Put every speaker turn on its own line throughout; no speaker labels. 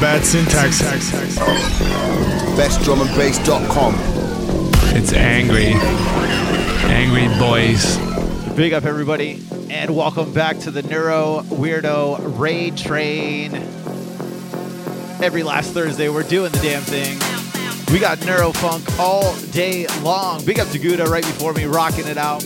Bad syntax.
BestDrumAndBass.com.
It's angry. Angry boys.
Big up, everybody, and welcome back to the Neuro Weirdo Raid Train. Every last Thursday, we're doing the damn thing. We got Neurofunk all day long. Big up to Gouda right before me, rocking it out.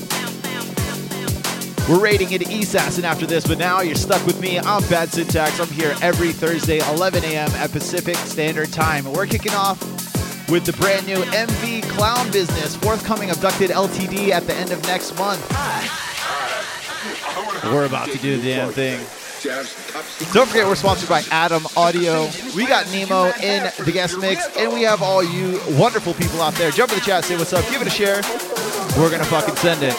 We're raiding into Assassin after this, but now you're stuck with me. I'm Bad Syntax. I'm here every Thursday, 11 a.m. at Pacific Standard Time. We're kicking off with the brand new MV Clown Business, forthcoming Abducted LTD at the end of next month. We're about to do the damn thing. Don't forget, we're sponsored by Adam Audio. We got Nemo in the guest mix, and we have all you wonderful people out there. Jump in the chat, say what's up, give it a share. We're gonna fucking send it.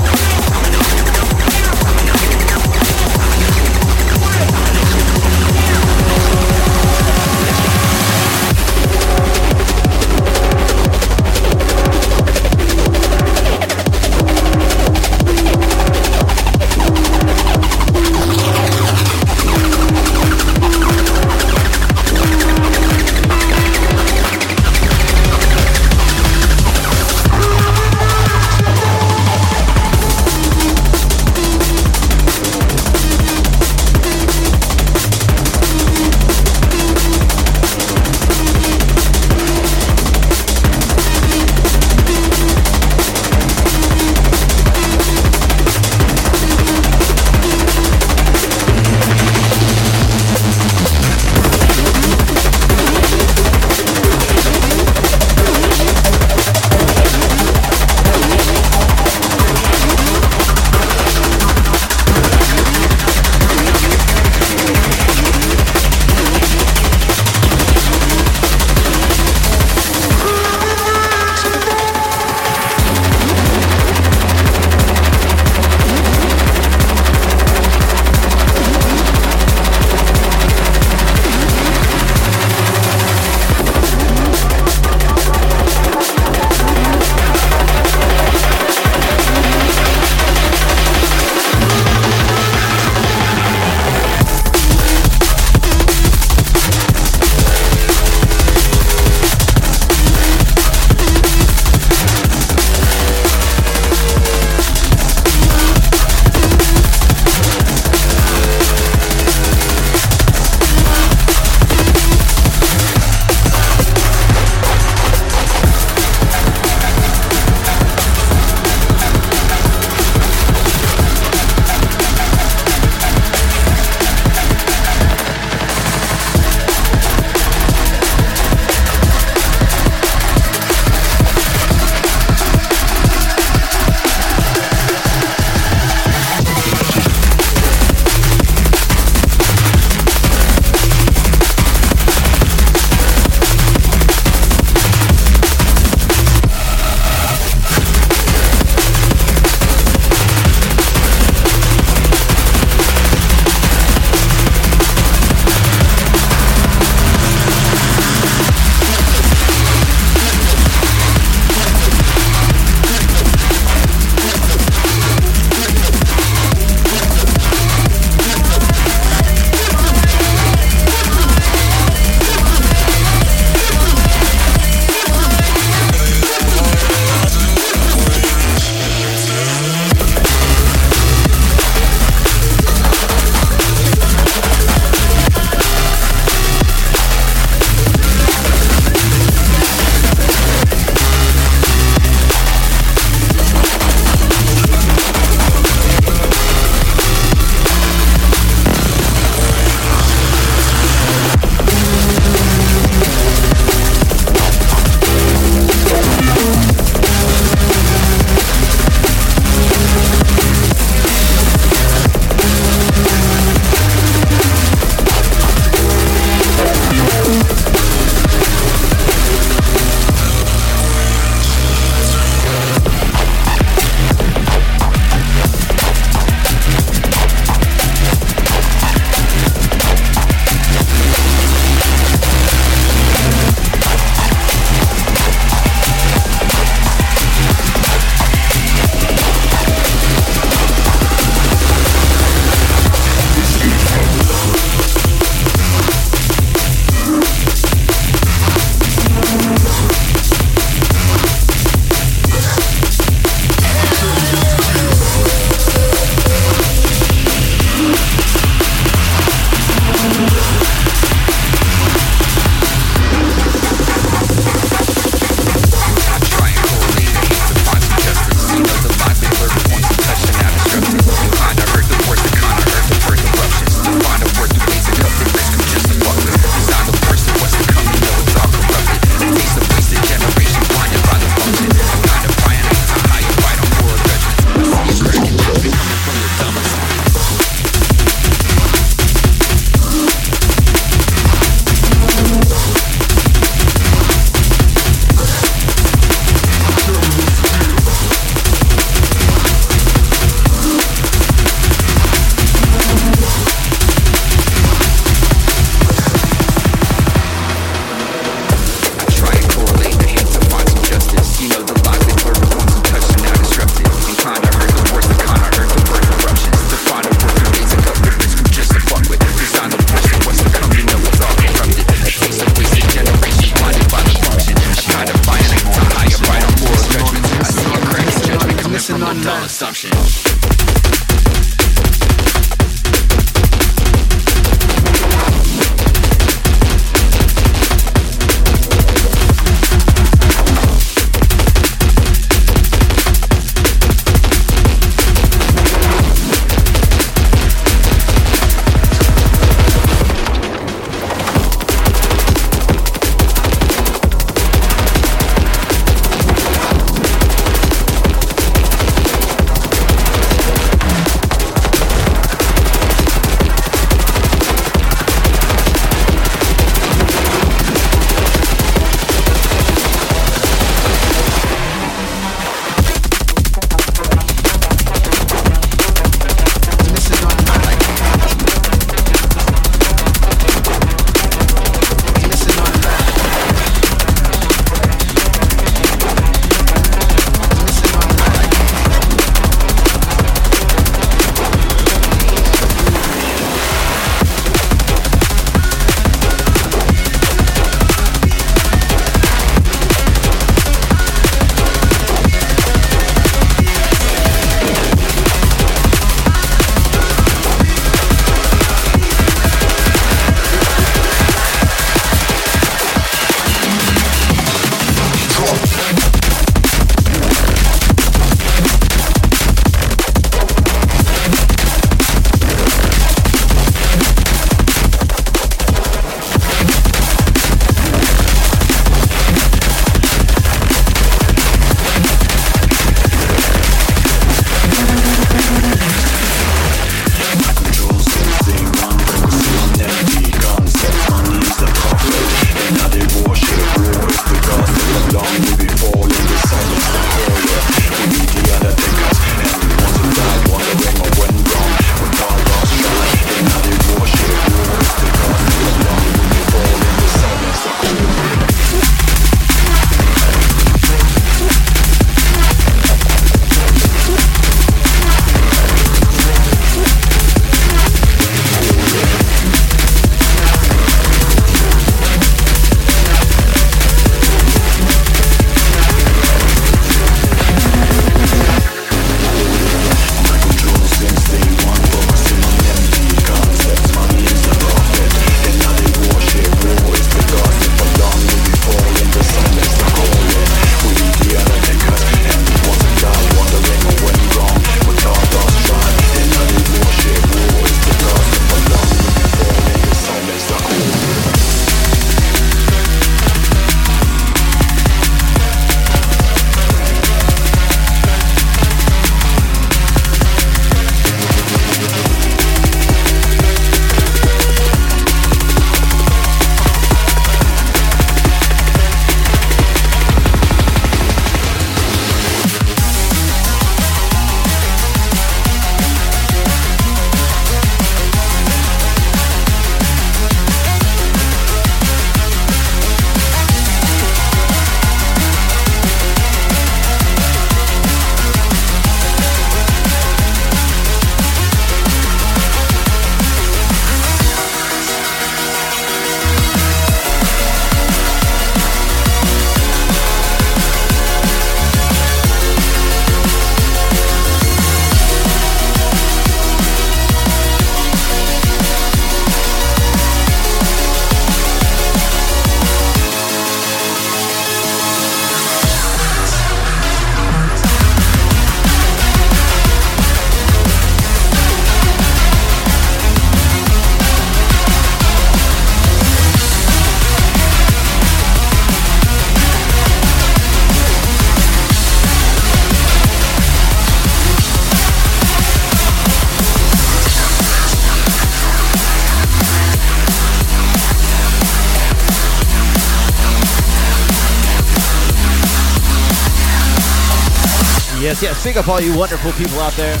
Yes. Big up all you wonderful people out there.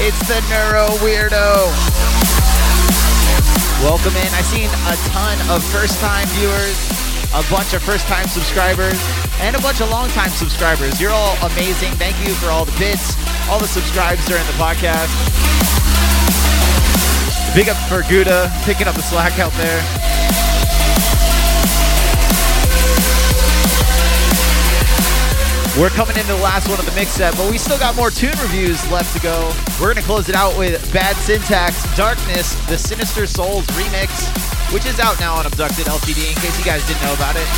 It's the Neuro Weirdo. Welcome in. I've seen a ton of first time viewers, a bunch of first time subscribers, and a bunch of long time subscribers. You're all amazing. Thank you for all the bits, all the subscribes during the podcast. Big up for Gouda picking up the slack out there. We're coming into the last one of the mix set, but we still got more tune reviews left to go. We're going to close it out with Bad Syntax, Darkness, the Sinister Souls remix, which is out now on Abducted LTD in case you guys didn't know about it.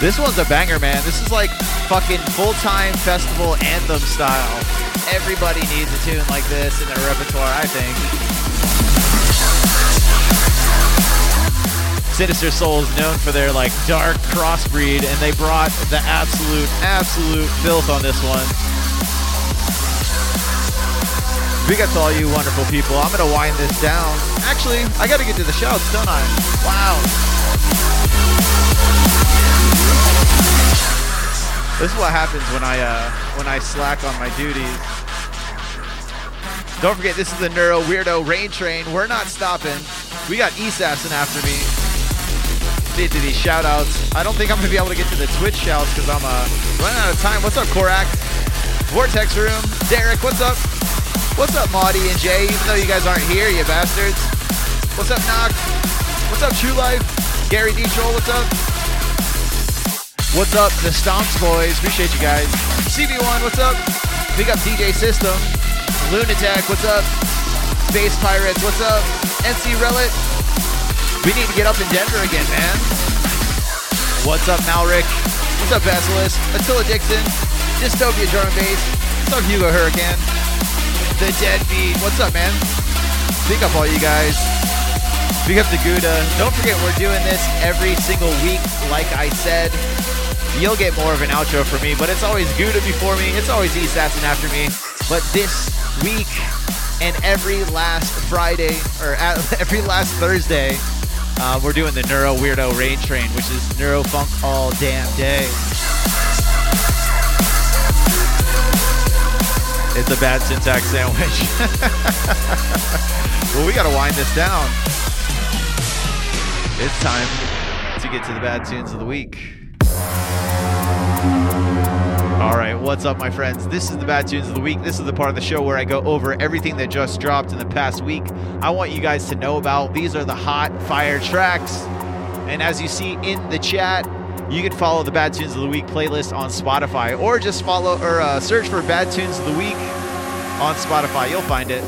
This one's a banger, man. This is like fucking full time festival anthem style. Everybody needs a tune like this in their repertoire, I think. Sinister Souls known for their like dark crossbreed, and they brought the absolute, absolute filth on this one. Big up to all you wonderful people. I'm gonna wind this down. Actually, I gotta get to the shouts, don't I? Wow. This is what happens when I uh, when I slack on my duties. Don't forget, this is the Neuro Weirdo Raid Train. We're not stopping. We got Assassin after me. Did to these shout outs. I don't think I'm gonna be able to get to the Twitch shouts because I'm uh, running out of time. What's up, Korak? Vortex Room. Derek, what's up? What's up, Maudie and Jay? Even though you guys aren't here, you bastards. What's up, Knock? What's up, True Life? Gary D. Troll, what's up? What's up, the Stomps boys? Appreciate you guys. CB1, what's up? Big up DJ System. Lunatic, what's up? Space Pirates, what's up? NC Relic. We need to get up in Denver again, man. What's up, Malric? What's up, Basilisk? Attila Dixon. Dystopia Drum Bass. What's up, Hugo Hurricane? The Deadbeat. What's up, man? Big up all you guys. Big up to Gouda. Don't forget, we're doing this every single week, like I said. You'll get more of an outro for me, but it's always Gouda before me. It's always Assassin after me. But this week and every last Friday, or every last Thursday, uh, we're doing the Neuro Weirdo Raid Train, which is Neuro Funk all damn day. It's a bad syntax sandwich. well, we got to wind this down. It's time to get to the bad tunes of the week. All right, what's up, my friends? This is the Bad Tunes of the Week. This is the part of the show where I go over everything that just dropped in the past week. I want you guys to know about. These are the hot fire tracks. And as you see in the chat, you can follow the Bad Tunes of the Week playlist on Spotify or just follow or uh, search for Bad Tunes of the Week on Spotify. You'll find it.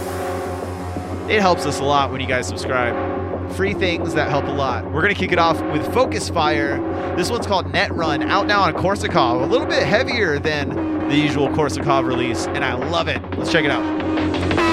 It helps us a lot when you guys subscribe. Free things that help a lot. We're going to kick it off with Focus Fire. This one's called Net Run, out now on Korsakov. A little bit heavier than the usual Korsakov release, and I love it. Let's check it out.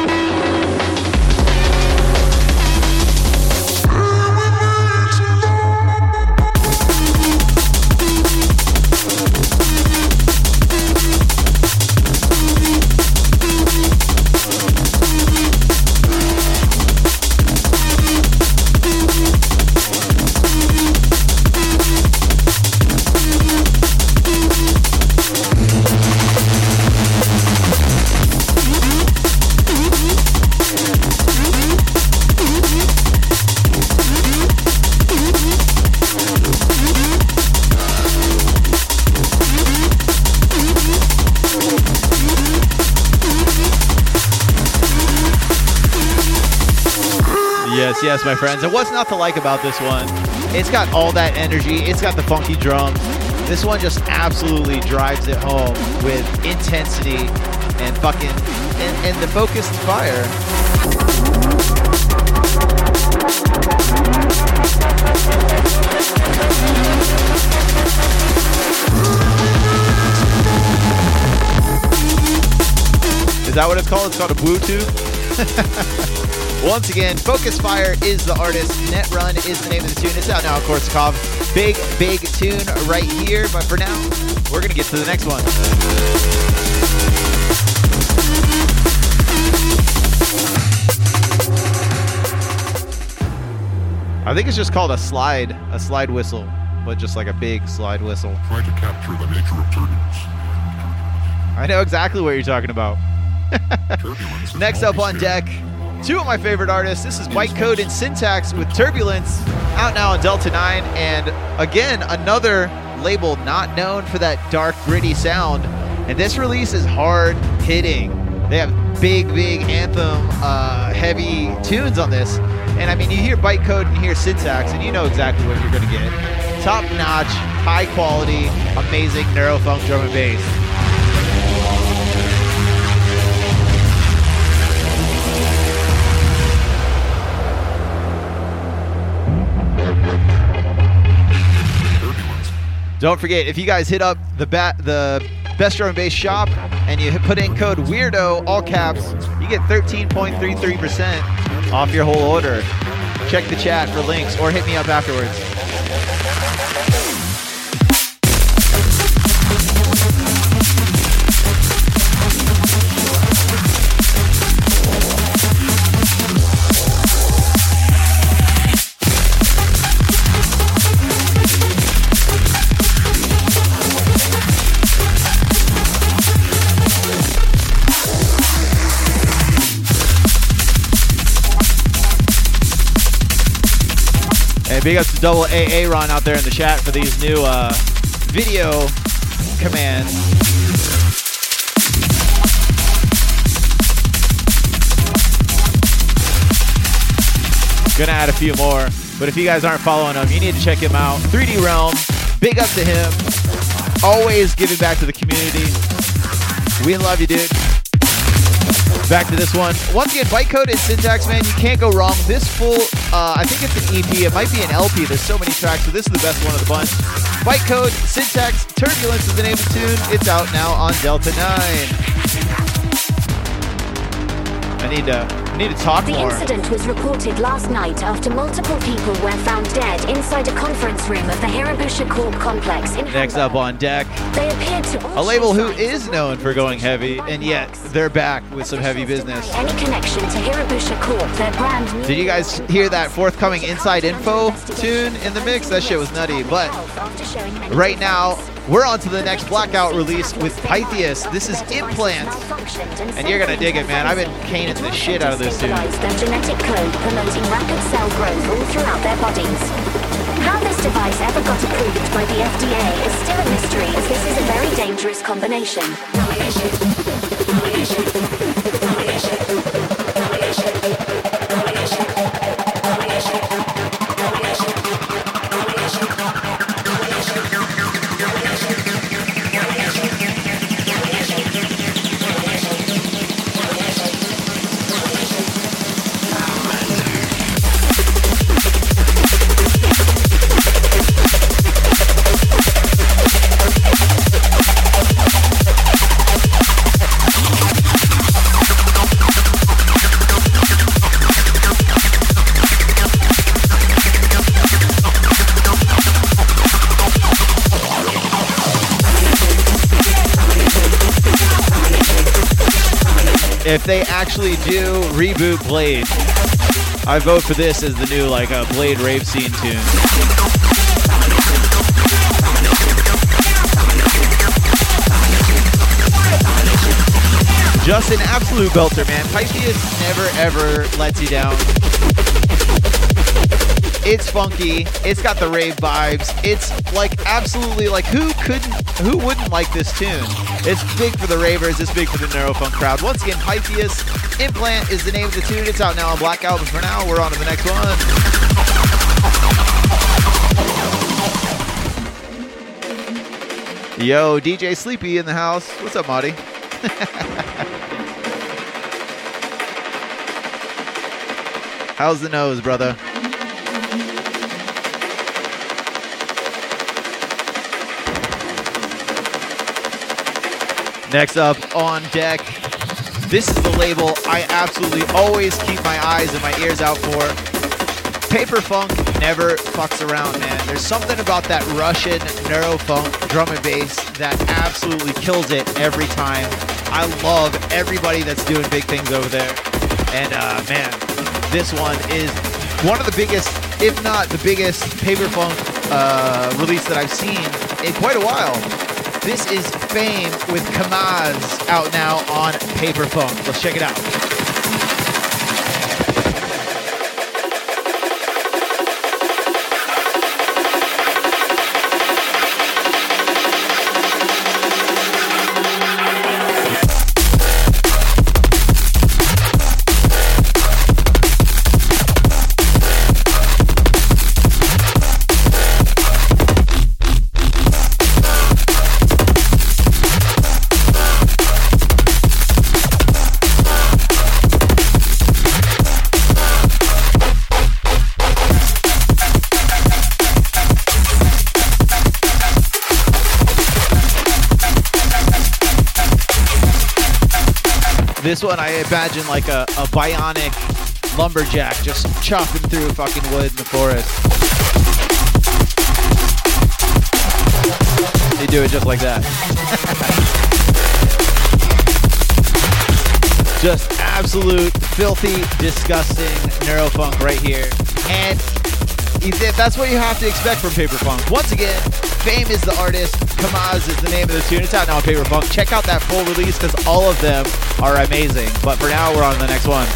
Yes, my friends. And what's not to like about this one? It's got all that energy. It's got the funky drums. This one just absolutely drives it home with intensity and fucking and, and the focused fire. Is that what it's called? It's called a Bluetooth. Once again, Focus Fire is the artist. Net Run is the name of the tune. It's out now, of course, Korsakov. Big, big tune right here. But for now, we're going to get to the next one. I think it's just called a slide, a slide whistle. but just like a big slide whistle.
Try to capture the nature of turbulence.
I know exactly what you're talking about. Next up on deck, two of my favorite artists. This is White Bytecode and Syntax with Turbulence, out now on Delta 9. And again, another label not known for that dark, gritty sound. And this release is hard hitting. They have big, big anthem, uh, heavy tunes on this. And I mean, you hear byte code and you hear syntax, and you know exactly what you're going to get. Top notch, high quality, amazing neurofunk drum and bass. Don't forget, if you guys hit up the bat, the Best Drum and Bass shop, and you put in code Weirdo, all caps, you get 13.33% off your whole order. Check the chat for links, or hit me up afterwards. Big ups to double AA Ron out there in the chat for these new uh, video commands. Gonna add a few more, but if you guys aren't following him, you need to check him out. 3D Realm, big up to him. Always giving back to the community. We love you, dude. Back to this one. Once again, bytecode and syntax, man, you can't go wrong. This full, uh, I think it's an EP. It might be an LP. There's so many tracks, so this is the best one of the bunch. Bytecode, syntax, turbulence is the name of the tune. It's out now on Delta 9. I need to, need to talk
The
more.
incident was reported last night after multiple people were found dead inside a conference room of the Hirabusha Corp complex in
Next up on deck,
They appeared to
a label who is known for going heavy, and yet they're back with some heavy business.
any connection to Hirabusha Corp, their brand new
Did you guys hear that forthcoming Inside Info tune in the mix? That shit was nutty. But
after showing many
right now, we're on to the next Blackout release with Pythius. This is Implant. And you're gonna dig it, man. I've been caning the shit out of this
dude. their genetic code promoting rapid cell growth all throughout their bodies. How this device ever got approved by the FDA is still a mystery as this is a very dangerous combination.
Actually do reboot Blade, I vote for this as the new like uh, Blade rave scene tune. Just an absolute belter, man. Pythius never ever lets you down. It's funky. It's got the rave vibes. It's like absolutely like who couldn't, who wouldn't like this tune? It's big for the ravers. It's big for the neurofunk crowd. Once again, Pythius Implant is the name of the tune. It's out now on Black Album. For now, we're on to the next one. Yo, DJ Sleepy in the house. What's up, Marty? How's the nose, brother? Next up on deck, this is the label I absolutely always keep my eyes and my ears out for. Paper Funk never fucks around, man. There's something about that Russian neurofunk drum and bass that absolutely kills it every time. I love everybody that's doing big things over there. And uh, man, this one is one of the biggest if not the biggest Paper Funk uh, release that I've seen in quite a while. This is Fame with Kamaz out now on Paper Funk. Let's check it out. One, I imagine like a, a bionic lumberjack just chopping through fucking wood in the forest. They do it just like that. just absolute filthy, disgusting neurofunk right here. And that's what you have to expect from Paper Funk. Once again, Fame is the artist, Kamaz is the name of the tune. It's out now on Paper Funk. Check out that full release because all of them are amazing. But for now, we're on the next one.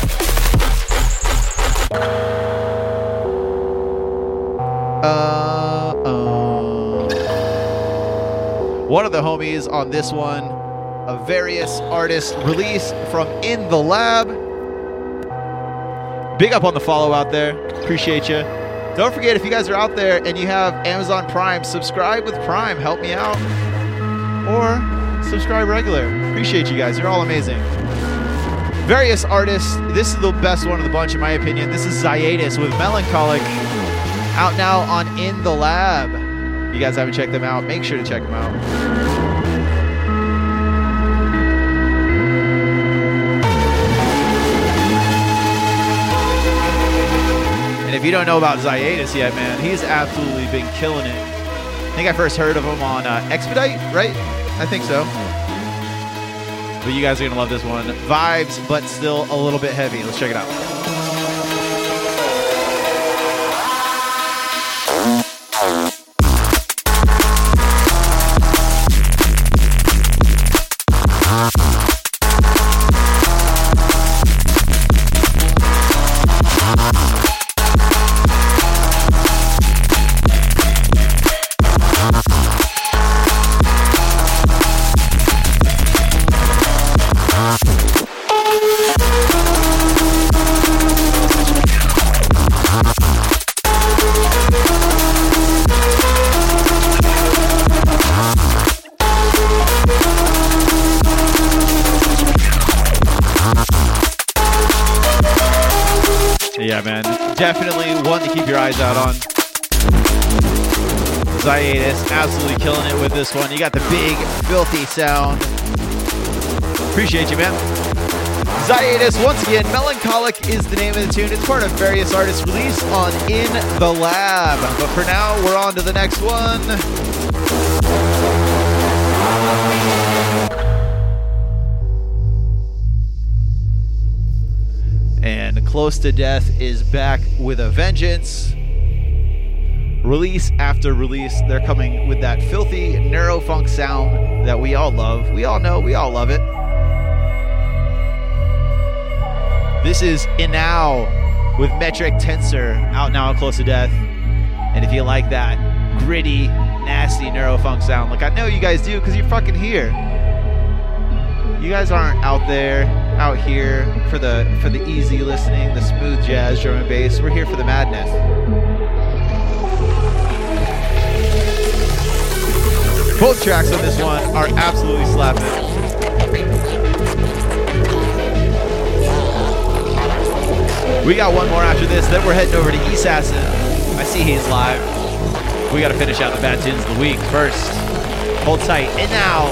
Uh, uh, one of the homies on this one, a various artist release from In the Lab. Big up on the follow out there. Appreciate you. Don't forget, if you guys are out there and you have Amazon Prime, subscribe with Prime. Help me out. Or subscribe regular. Appreciate you guys. You're all amazing. Various artists. This is the best one of the bunch, in my opinion. This is Ziatis with Melancholic. Out now on In the Lab. If you guys haven't checked them out, make sure to check them out. And if you don't know about Ziatis yet, man, he's absolutely been killing it. I think I first heard of him on uh, Expedite, right? I think so. But you guys are going to love this one. Vibes, but still a little bit heavy. Let's check it out. Sound. Appreciate you, man. Ziatis, once again, Melancholic is the name of the tune. It's part of various artists' release on In the Lab. But for now, we're on to the next one. And Close to Death is back with a vengeance. Release after release, they're coming with that filthy neurofunk sound that we all love. We all know, we all love it. This is Inow with Metric Tensor out now Close to Death. And if you like that gritty, nasty neurofunk sound, like I know you guys do because you're fucking here. You guys aren't out there, out here for the for the easy listening, the smooth jazz, drum and bass. We're here for the madness. Both tracks on this one are absolutely slapping. We got one more after this, then we're heading over to East Assassin. I see he's live. We got to finish out the bad tunes of the week first. Hold tight. And now,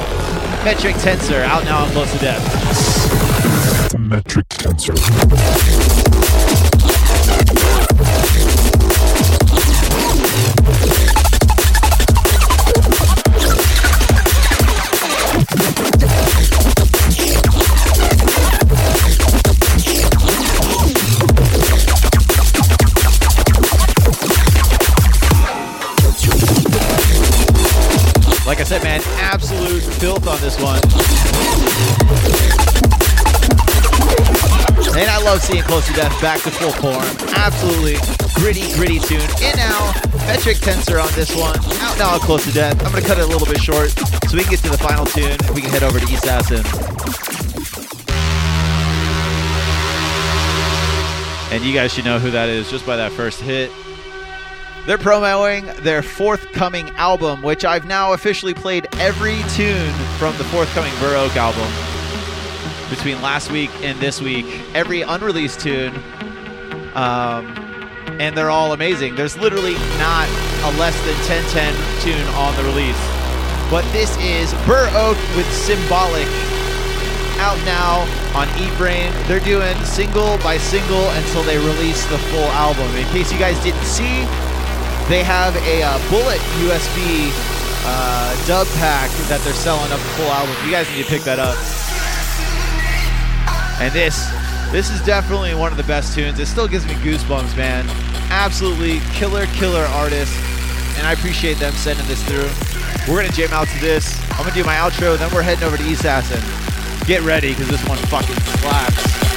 Metric Tensor out now on Close to Death.
Metric tensor.
Said, man, absolute filth on this one. And I love seeing Close to Death back to full form. Absolutely gritty, gritty tune. In now, metric tensor on this one. Out now, Close to Death. I'm going to cut it a little bit short so we can get to the final tune and we can head over to East Assassin. And you guys should know who that is just by that first hit. They're promoting their forthcoming album, which I've now officially played every tune from the forthcoming Burr Oak album between last week and this week. Every unreleased tune. Um, and they're all amazing. There's literally not a less than 1010 tune on the release. But this is Burr Oak with Symbolic out now on Eat Brain. They're doing single by single until they release the full album. In case you guys didn't see, they have a uh, Bullet USB uh, dub pack that they're selling up the full album. You guys need to pick that up. And this, this is definitely one of the best tunes. It still gives me goosebumps, man. Absolutely killer, killer artist. And I appreciate them sending this through. We're gonna jam out to this. I'm gonna do my outro, then we're heading over to East Assassin. Get ready, because this one fucking slaps.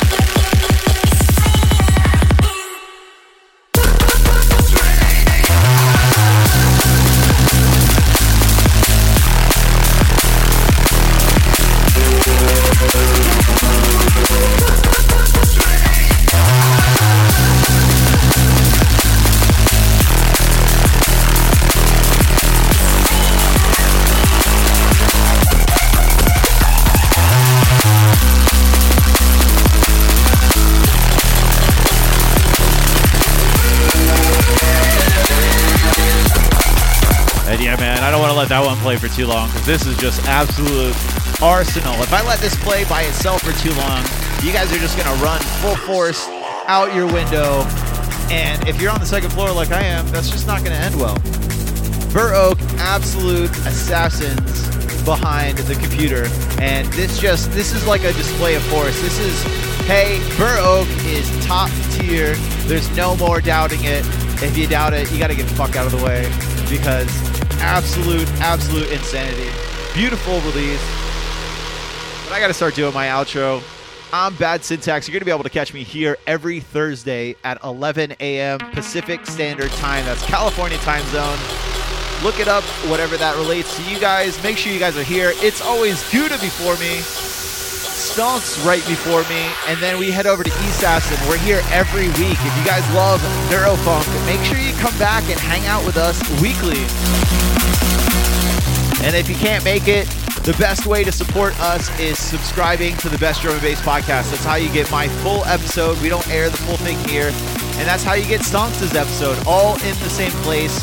Play for too long because this is just absolute arsenal. If I let this play by itself for too long, you guys are just going to run full force out your window. And if you're on the second floor like I am, that's just not going to end well. Burr Oak, absolute assassins behind the computer. And this just, this is like a display of force. This is, hey, Burr Oak is top tier. There's no more doubting it. If you doubt it, you got to get the fuck out of the way because absolute, absolute insanity. Beautiful release. But I got to start doing my outro. I'm Bad Syntax. You're going to be able to catch me here every Thursday at 11 a.m. Pacific Standard Time. That's California time zone. Look it up, whatever that relates to you guys. Make sure you guys are here. It's always Gouda before me, Stonks right before me, and then we head over to East Assassin. We're here every week. If you guys love Neurofunk, make sure you come back and hang out with us weekly. And if you can't make it, the best way to support us is subscribing to the Best Drum and Bass podcast. That's how you get my full episode. We don't air the full thing here. And that's how you get Stonks' episode, all in the same place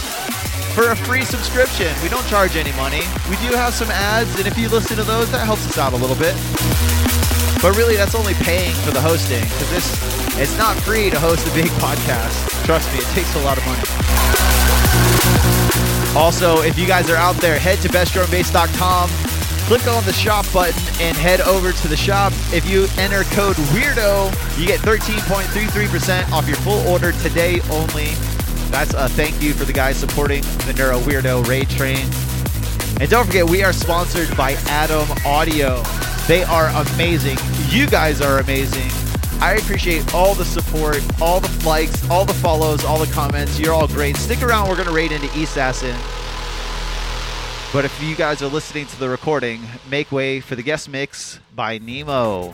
for a free subscription. We don't charge any money. We do have some ads, and if you listen to those, that helps us out a little bit. But really, that's only paying for the hosting because this it's not free to host a big podcast. Trust me, it takes a lot of money. Also, if you guys are out there, head to bestdrumbase.com, click on the shop button, and head over to the shop. If you enter code WEIRDO, you get 13.33% off your full order today only. That's a thank you for the guys supporting the Neuro Weirdo Raid Train. And don't forget, we are sponsored by Adam Audio. They are amazing. You guys are amazing. I appreciate all the support, all the likes, all the follows, all the comments. You're all great. Stick around. We're going to raid into Assassin. But if you guys are listening to the recording, make way for the guest mix by Nemo.